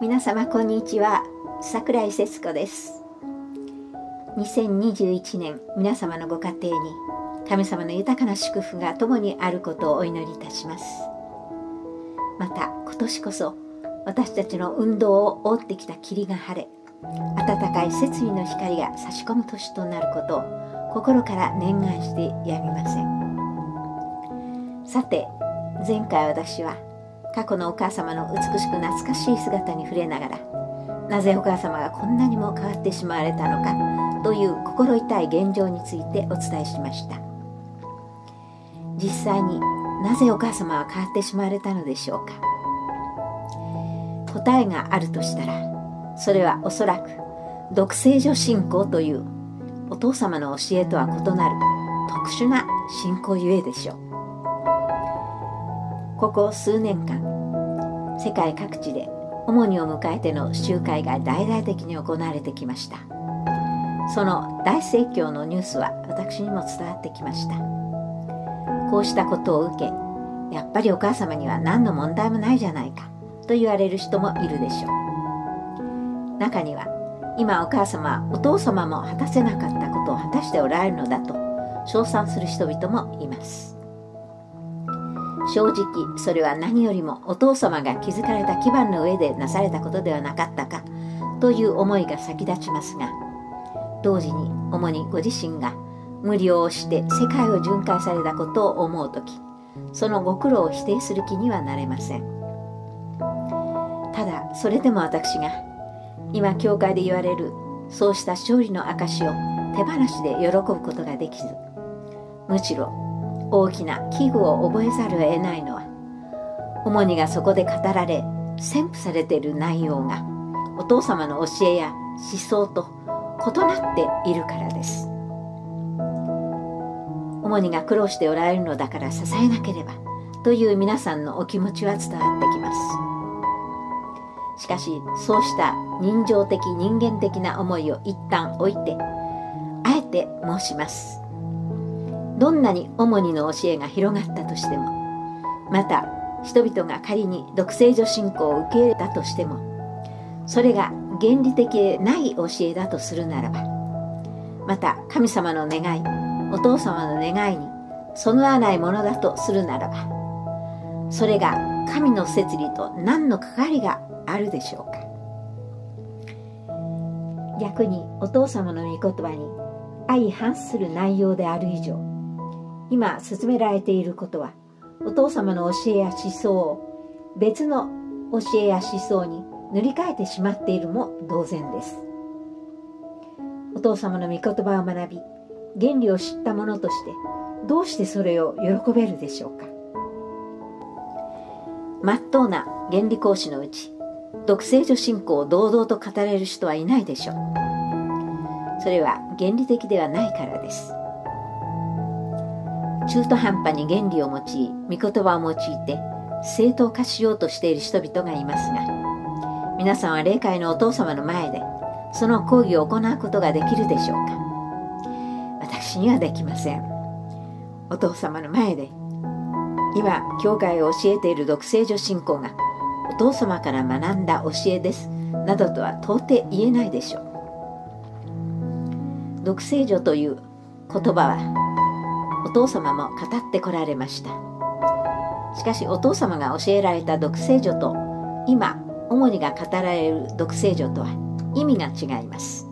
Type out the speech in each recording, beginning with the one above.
皆様こんにちは。桜井節子です。2021年皆様のご家庭に神様の豊かな祝福が共にあることをお祈りいたします。また今年こそ私たちの運動を覆ってきた霧が晴れ暖かい設備の光が差し込む年となることを心から念願してやみません。さて前回私は過去のお母様の美しく懐かしい姿に触れながらなぜお母様がこんなにも変わってしまわれたのかという心痛い現状についてお伝えしました。実際になぜお母様は変わってしまわれたのでしょうか。答えがあるとしたらそれはおそらく独聖女信仰というお父様の教えとは異なる特殊な信仰ゆえでしょう。ここ数年間世界各地で主にを迎えての集会が大々的に行われてきました。その大盛況のニュースは私にも伝わってきました。こうしたことを受けやっぱりお母様には何の問題もないじゃないかと言われる人もいるでしょう。中には今お母様はお父様も果たせなかったことを果たしておられるのだと称賛する人々もいます。正直それは何よりもお父様が築かれた基盤の上でなされたことではなかったかという思いが先立ちますが同時に主にご自身が無理をして世界を巡回されたことを思う時そのご苦労を否定する気にはなれません。ただそれでも私が今教会で言われるそうした勝利の証を手放しで喜ぶことができずむしろ大きな危惧を覚えざるを得ないのは主にがそこで語られ宣布されている内容がお父様の教えや思想と異なっているからです。主にが苦労しておられるのだから支えなければという皆さんのお気持ちは伝わってきます。しかしそうした人情的人間的な思いを一旦置いてあえて申します。どんなに主にの教えが広がったとしてもまた人々が仮に独聖女信仰を受け入れたとしてもそれが原理的でない教えだとするならばまた神様の願いお父様の願いにそぐわないものだとするならばそれが神の摂理と何の関わりがあるでしょうか。逆にお父様の御言葉に相反する内容である以上今進められていることはお父様の教えや思想を別の教えや思想に塗り替えてしまっているも同然です。お父様の御言葉を学び原理を知った者としてどうしてそれを喜べるでしょうか。まっとうな原理講師のうち独聖女信仰を堂々と語れる人はいないでしょう。それは原理的ではないからです。中途半端に原理を用い御言葉を用いて正当化しようとしている人々がいますが皆さんは霊界のお父様の前でその講義を行うことができるでしょうか？私にはできません。お父様の前で今教会を教えている独聖女信仰がお父様から学んだ教えですなどとは到底言えないでしょう。独聖女という言葉はお父様も語ってこられました。しかしお父様が教えられた独聖女と今主にが語られる独聖女とは意味が違います。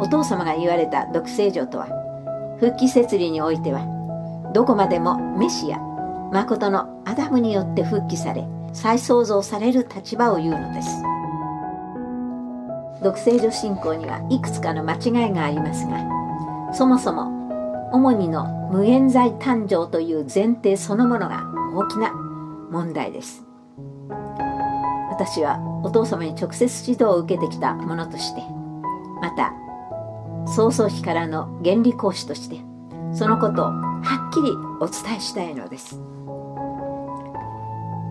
お父様が言われた独聖女とは復帰摂理においてはどこまでもメシア誠のアダムによって復帰され再創造される立場を言うのです。独聖女信仰にはいくつかの間違いがありますがそもそも主にの無限在誕生という前提そのものが大きな問題です。私はお父様に直接指導を受けてきたものとしてまた創創期からの原理講師としてそのことをはっきりお伝えしたいのです。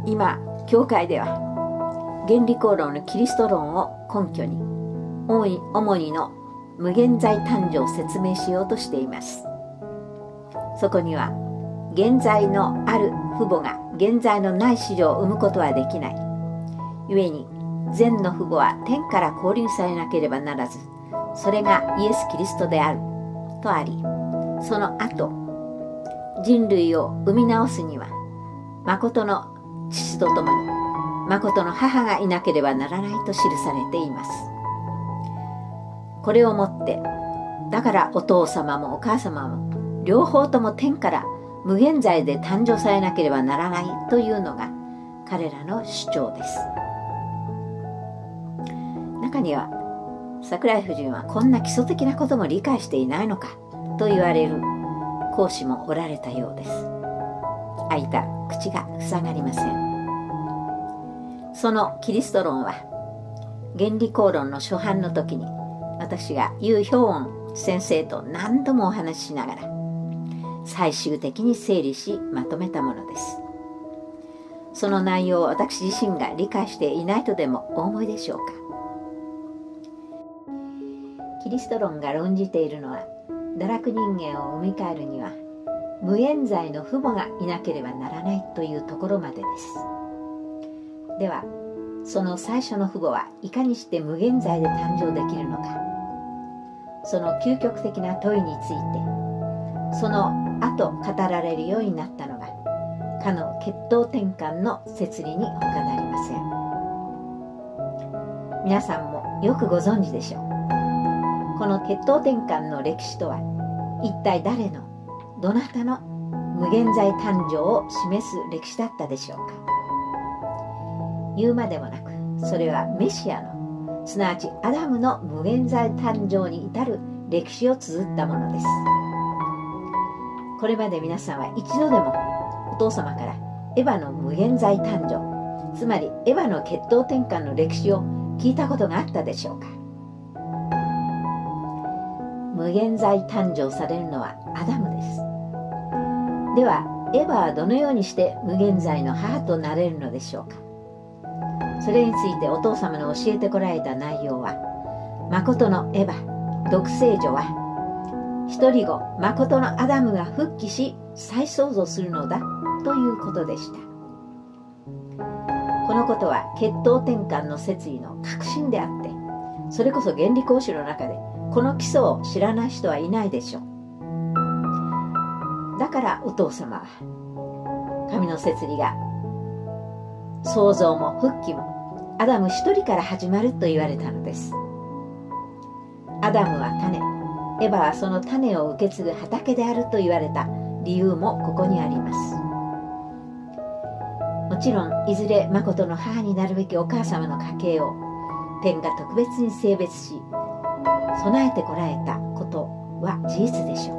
今教会では原理講論のキリスト論を根拠に主にの無限在誕生を説明しようとしています。そこには現在のある父母が現在のない資料を生むことはできない。故に善の父母は天から降臨されなければならずそれがイエス・キリストであるとありその後人類を生み直すには誠の父と共に誠の母がいなければならないと記されています。これをもってだからお父様もお母様も両方とも天から無限罪で誕生されなければならないというのが彼らの主張です。中には桜井夫人はこんな基礎的なことも理解していないのかと言われる講師もおられたようです。開いた口が塞がりません。そのキリスト論は原理公論の初版の時に私がユー・ヒョウォン先生と何度もお話ししながら最終的に整理しまとめたものです。その内容を私自身が理解していないとでもお思いでしょうか？キリスト論が論じているのは堕落人間を生み変えるには無縁罪の父母がいなければならないというところまでです。ではその最初の父母はいかにして無限罪で誕生できるのか？その究極的な問いについてその後語られるようになったのがかの血統転換の摂理に他なりません皆さんもよくご存知でしょう。この血統転換の歴史とは一体誰のどなたの無限罪誕生を示す歴史だったでしょうか。言うまでもなくそれはメシアのすなわちアダムの無限罪誕生に至る歴史を綴ったものです。これまで皆さんは一度でもお父様からエヴァの無限罪誕生つまりエヴァの血統転換の歴史を聞いたことがあったでしょうか。無限罪誕生されるのはアダムです。ではエヴァはどのようにして無限罪の母となれるのでしょうか。それについてお父様の教えてこられた内容は誠のエヴァ独聖女は一人後誠のアダムが復帰し再創造するのだということでした。このことは血統転換の説意の核心であってそれこそ原理講師の中でこの基礎を知らない人はいないでしょう。だからお父様は神の摂理が創造も復帰もアダム一人から始まると言われたのです。アダムは種エヴァはその種を受け継ぐ畑であると言われた理由もここにあります。もちろんいずれ誠の母になるべきお母様の家系を天が特別に性別し備えてこられたことは事実でしょ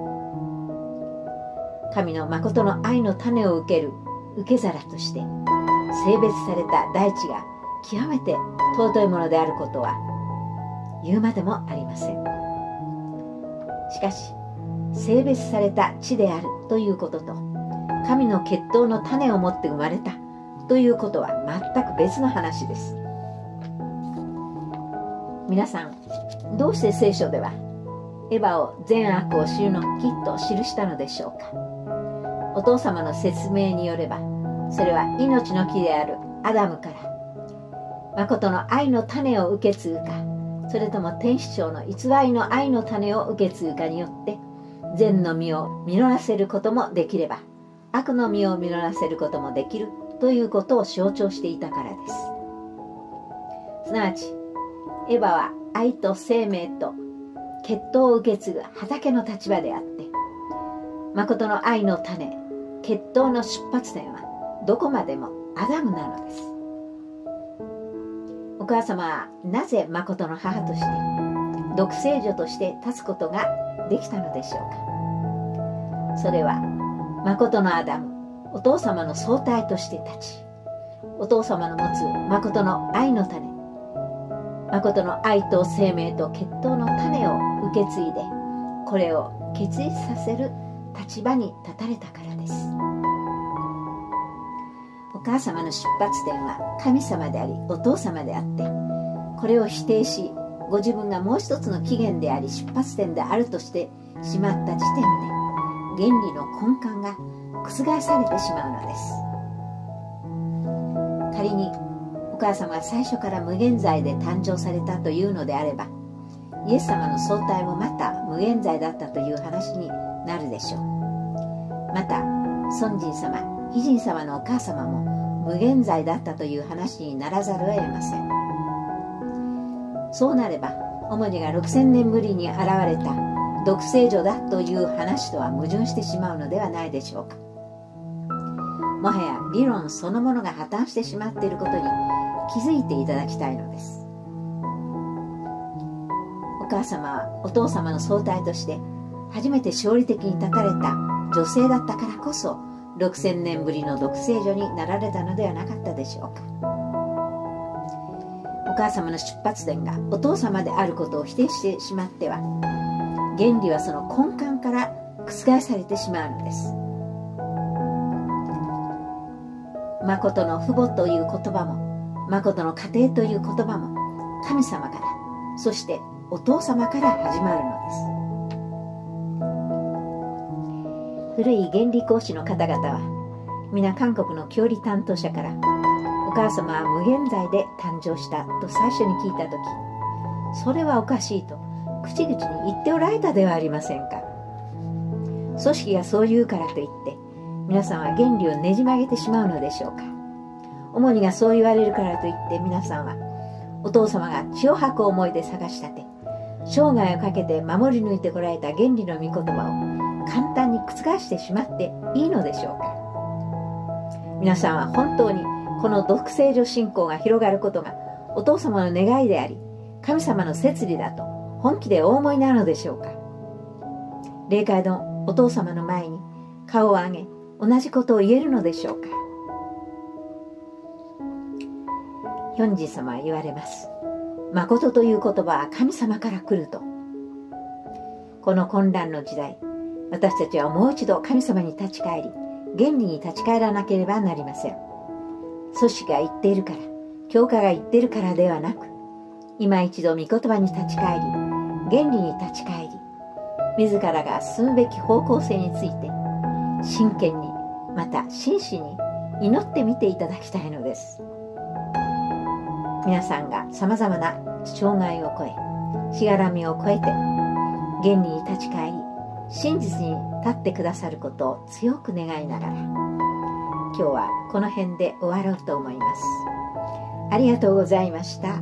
う。神の誠の愛の種を受ける受け皿として性別された大地が極めて尊いものであることは言うまでもありません。しかし性別された地であるということと神の血統の種を持って生まれたということは全く別の話です。皆さんどうして聖書ではエヴァを善悪を知るのきっと記したのでしょうか？お父様の説明によればそれは命の木であるアダムから誠の愛の種を受け継ぐかそれとも天使長の偽りの愛の種を受け継ぐかによって善の実を実らせることもできれば悪の実を実らせることもできるということを象徴していたからです。すなわちエヴァは愛と生命と血統を受け継ぐ畑の立場であって誠の愛の種血統の出発点はどこまでもアダムなのです。母様はなぜ誠の母として独聖女として立つことができたのでしょうか？それは誠のアダムお父様の総体として立ちお父様の持つ誠の愛の種誠の愛と生命と血統の種を受け継いでこれを決意させる立場に立たれたからです。お母様の出発点は神様でありお父様であってこれを否定しご自分がもう一つの起源であり出発点であるとしてしまった時点で原理の根幹が覆されてしまうのです。仮にお母様が最初から無限罪で誕生されたというのであればイエス様の相対もまた無限罪だったという話になるでしょう。また孫人様非人様のお母様も無限罪だったという話にならざるを得ません。そうなれば主にが6000年ぶりに現れた独聖女だという話とは矛盾してしまうのではないでしょうか。もはや理論そのものが破綻してしまっていることに気づいていただきたいのです。お母様はお父様の相対として初めて勝利的に立たれた女性だったからこそ6000年ぶりの独聖女になられたのではなかったでしょうか。お母様の出発点がお父様であることを否定してしまっては原理はその根幹から覆されてしまうのです。誠の父母という言葉も誠の家庭という言葉も神様からそしてお父様から始まるのです。古い原理講師の方々は皆韓国の教理担当者からお母様は無限罪で誕生したと最初に聞いた時それはおかしいと口々に言っておられたではありませんか組織がそう言うからといって皆さんは原理をねじ曲げてしまうのでしょうか主にがそう言われるからといって皆さんはお父様が血を吐く思いで探し立て生涯をかけて守り抜いてこられた原理の御言葉を簡単に覆してしまっていいのでしょうか。皆さんは本当にこの独聖女信仰が広がることがお父様の願いであり神様の摂理だと本気でお思いなのでしょうか。霊界のお父様の前に顔を上げ同じことを言えるのでしょうか。ヒョンジ様は言われます。誠という言葉は神様から来ると。この混乱の時代私たちはもう一度神様に立ち返り原理に立ち返らなければなりません。組織が言っているから教科が言っているからではなく今一度御言葉に立ち返り原理に立ち返り自らが進むべき方向性について真剣にまた真摯に祈ってみていただきたいのです。皆さんがさまざまな障害を超えしがらみを超えて原理に立ち返り真実に立ってくださることを強く願いながら今日はこの辺で終わろうと思いますありがとうございました。